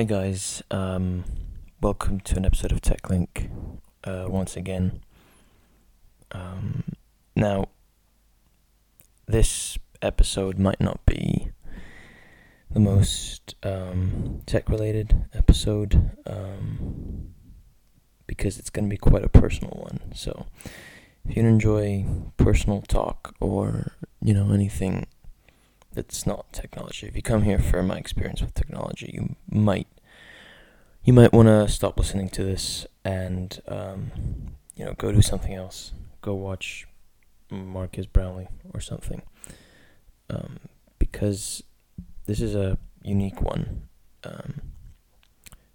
Hey guys, um, welcome to an episode of TechLink uh, once again. Um, now, this episode might not be the most um, tech related episode um, because it's going to be quite a personal one. So, if you enjoy personal talk or you know anything that's not technology, if you come here for my experience with technology, you might you might want to stop listening to this and um, you know go do something else. Go watch Marques Brownlee or something, um, because this is a unique one. Um,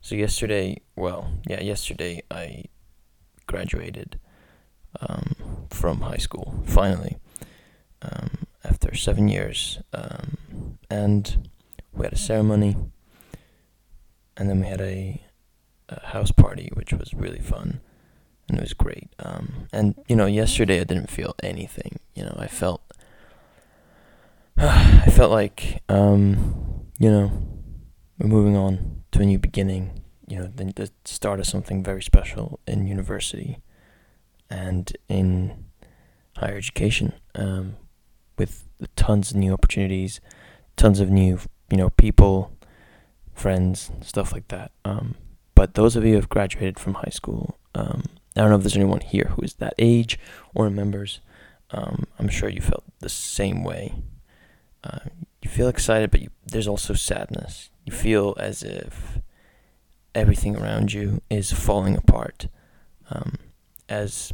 so yesterday, well, yeah, yesterday I graduated um, from high school finally um, after seven years, um, and we had a ceremony, and then we had a, a house party, which was really fun, and it was great. Um, and you know, yesterday I didn't feel anything. You know, I felt, I felt like, um, you know, we're moving on to a new beginning. You know, the, the start of something very special in university and in higher education um, with tons of new opportunities, tons of new, you know, people, friends, stuff like that. Um, but those of you who have graduated from high school, um, I don't know if there's anyone here who is that age or remembers. Um, I'm sure you felt the same way. Uh, you feel excited, but you, there's also sadness. You feel as if everything around you is falling apart. Um, as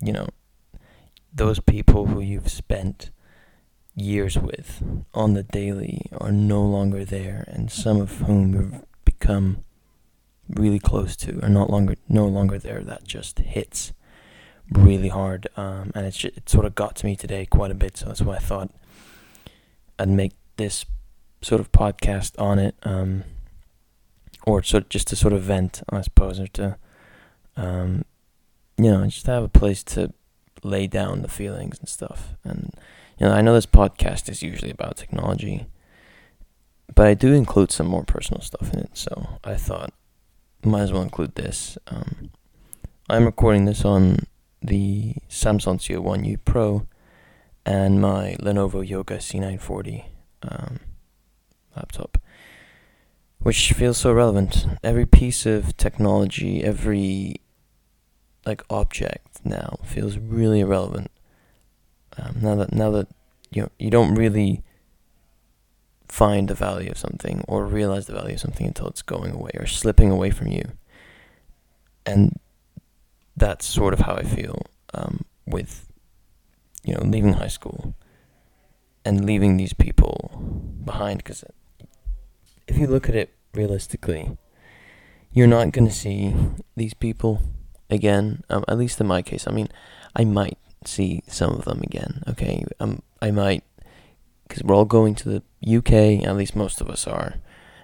you know, those people who you've spent years with on the daily are no longer there, and some of whom you've become really close to are not longer no longer there. That just hits really hard, um, and it's it sort of got to me today quite a bit. So that's why I thought I'd make this sort of podcast on it, um, or sort of just to sort of vent, I suppose, or to um, you know just have a place to lay down the feelings and stuff. And you know, I know this podcast is usually about technology, but I do include some more personal stuff in it. So I thought might as well include this. Um, I'm recording this on the Samsung CO1U Pro and my Lenovo Yoga C940 um, laptop, which feels so relevant. Every piece of technology, every like object now feels really irrelevant. Um, now that now that you know, you don't really find the value of something or realize the value of something until it's going away or slipping away from you. And that's sort of how I feel um, with, you know, leaving high school and leaving these people behind. Because if you look at it realistically, you're not going to see these people again. Um, at least in my case, I mean, I might see some of them again. Okay, um, I might because we're all going to the UK, at least most of us are,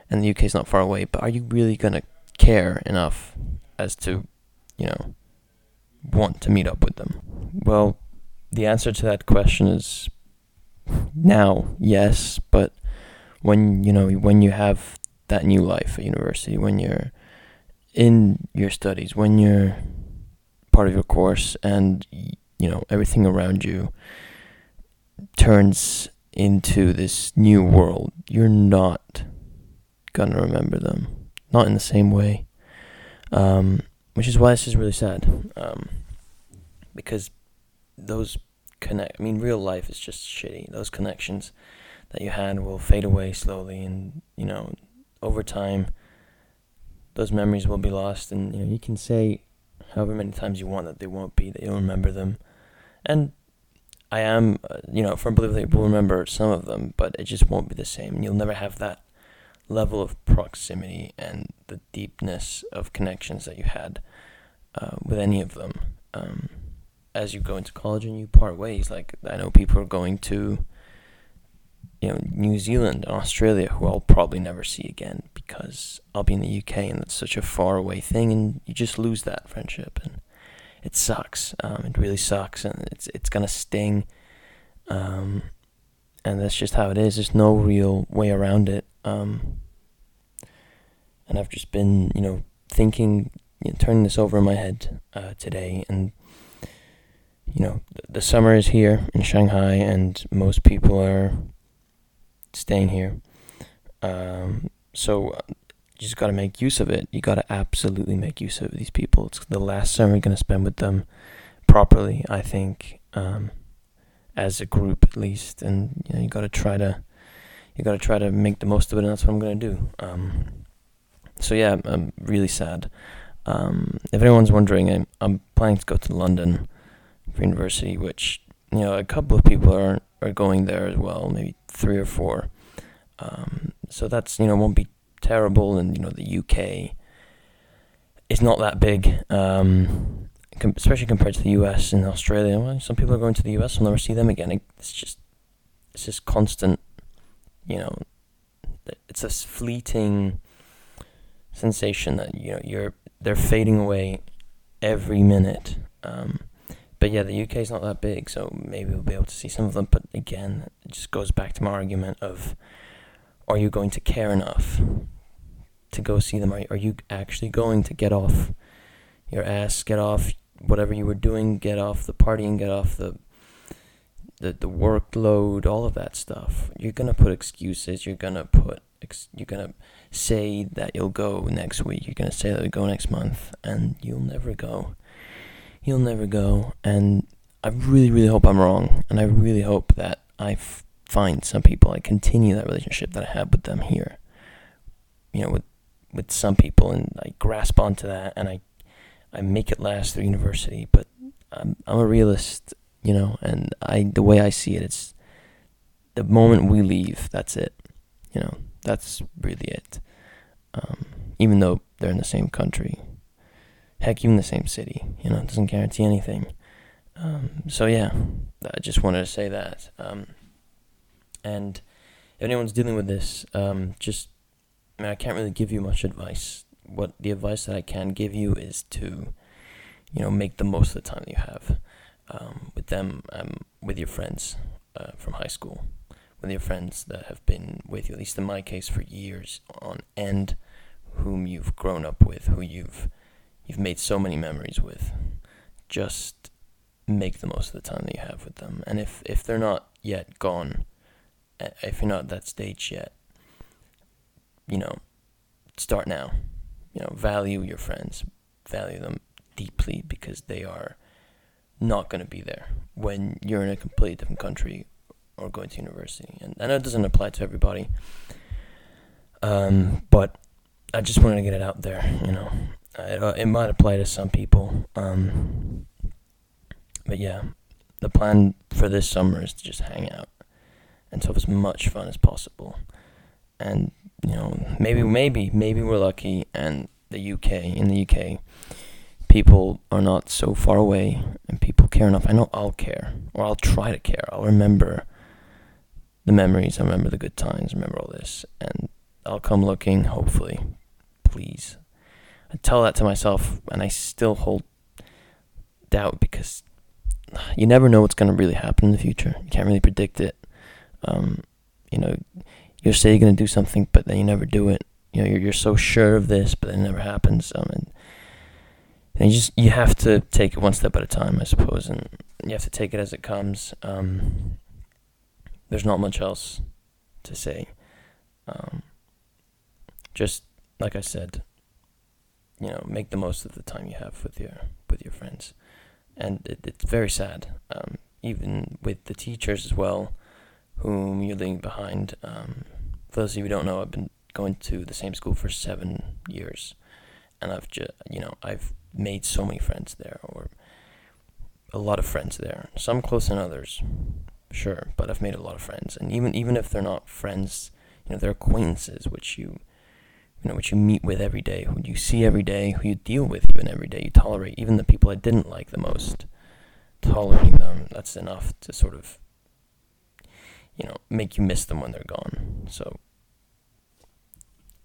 and the UK is not far away. But are you really gonna care enough as to, you know, want to meet up with them? Well, the answer to that question is now yes, but when you know when you have that new life at university, when you're in your studies, when you're part of your course, and you know everything around you turns into this new world, you're not gonna remember them. Not in the same way. Um, which is why this is really sad. Um, because those connect. I mean, real life is just shitty. Those connections that you had will fade away slowly, and you know, over time, those memories will be lost. And you know, you can say however many times you want that they won't be, that you'll remember them, and I am, uh, you know, firm believer that you'll remember some of them, but it just won't be the same. You'll never have that level of proximity and the deepness of connections that you had uh, with any of them. Um, as you go into college and you part ways, like I know people are going to, you know, New Zealand and Australia, who I'll probably never see again because I'll be in the UK and it's such a far away thing, and you just lose that friendship and it sucks. Um, it really sucks, and it's it's gonna sting. Um, and that's just how it is. There's no real way around it. Um, and I've just been, you know, thinking, you know, turning this over in my head uh, today, and you know, the summer is here in Shanghai, and most people are staying here. Um, so uh, you just got to make use of it. You got to absolutely make use of these people. It's the last summer you're going to spend with them properly, I think, um, as a group at least. And you know, you got to try to you got to try to make the most of it, and that's what I'm going to do. Um, so yeah, I'm really sad. Um, if anyone's wondering, I'm, I'm planning to go to London for university, which you know a couple of people are are going there as well, maybe three or four. Um, so that's you know won't be terrible, and you know the UK is not that big, um, com- especially compared to the US and Australia. Well, some people are going to the US, I'll never see them again. It's just it's just constant, you know. It's a fleeting sensation that you know you're they're fading away every minute. Um, but yeah, the UK is not that big, so maybe we'll be able to see some of them. But again, it just goes back to my argument of are you going to care enough to go see them? Are, are you actually going to get off your ass, get off whatever you were doing, get off the partying, get off the the, the workload, all of that stuff? You're to put excuses, you're to put, you're going to say that you'll go next week, you're to say that you'll go next month, and you'll never go he'll never go. And I really, really hope I'm wrong. And I really hope that I f- find some people, I continue that relationship that I have with them here. You know, with with some people, and I grasp onto that, and I I make it last through university. But I'm I'm a realist, you know, and I the way I see it, it's the moment we leave, that's it. You know, that's really it. Um, even though they're in the same country, heck, even the same city. You know, it doesn't guarantee anything. Um, so yeah, I just wanted to say that. Um, and if anyone's dealing with this, um, just I, mean, I can't really give you much advice. What the advice that I can give you is to, you know, make the most of the time that you have um, with them, um, with your friends uh, from high school, with your friends that have been with you, at least in my case, for years on end, whom you've grown up with, who you've you've made so many memories with. Just make the most of the time that you have with them. And if, if they're not yet gone, if you're not at that stage yet, you know, start now. You know, value your friends, value them deeply because they are not going to be there when you're in a completely different country or going to university. And I know it doesn't apply to everybody, um, but I just wanted to get it out there, you know. It, it might apply to some people. Um, but yeah, the plan for this summer is to just hang out and to have as much fun as possible. And you know, maybe, maybe, maybe we're lucky, and the UK in the UK, people are not so far away, and people care enough. I know I'll care, or I'll try to care. I'll remember the memories. I remember the good times. Remember all this, and I'll come looking. Hopefully, please I tell that to myself, and I still hold doubt because you never know what's going to really happen in the future. You can't really predict it. Um, you know, you say you're going to do something, but then you never do it. You know, you're, you're so sure of this, but it never happens. Um, and, and you just you have to take it one step at a time, I suppose, and you have to take it as it comes. Um, there's not much else to say. Um, just like I said, you know make the most of the time you have with your with your friends, and it, it's very sad. Um, even with the teachers as well, whom you're leaving behind. Um, for those of you who don't know, I've been going to the same school for seven years, and I've just you know I've made so many friends there, or a lot of friends there. Some closer than others, sure, but I've made a lot of friends, and even even if they're not friends, you know, they're acquaintances which you you know, what you meet with every day, who you see every day, who you deal with even every day, you tolerate, even the people I didn't like the most, tolerating them, that's enough to sort of, you know, make you miss them when they're gone. So,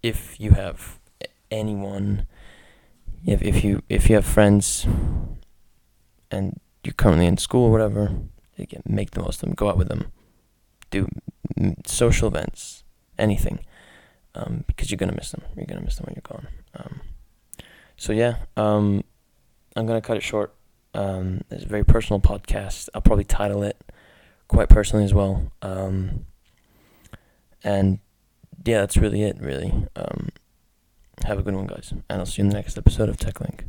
if you have anyone, if, if you if you have friends, and you're currently in school or whatever, again, make the most of them, go out with them, do social events, anything um, because you're gonna miss them. You're gonna miss them when you're gone. Um, so yeah, um, I'm gonna cut it short. Um, it's a very personal podcast. I'll probably title it quite personally as well. Um, and yeah, that's really it. Really. Um, have a good one, guys, and I'll see you in the next episode of TechLink.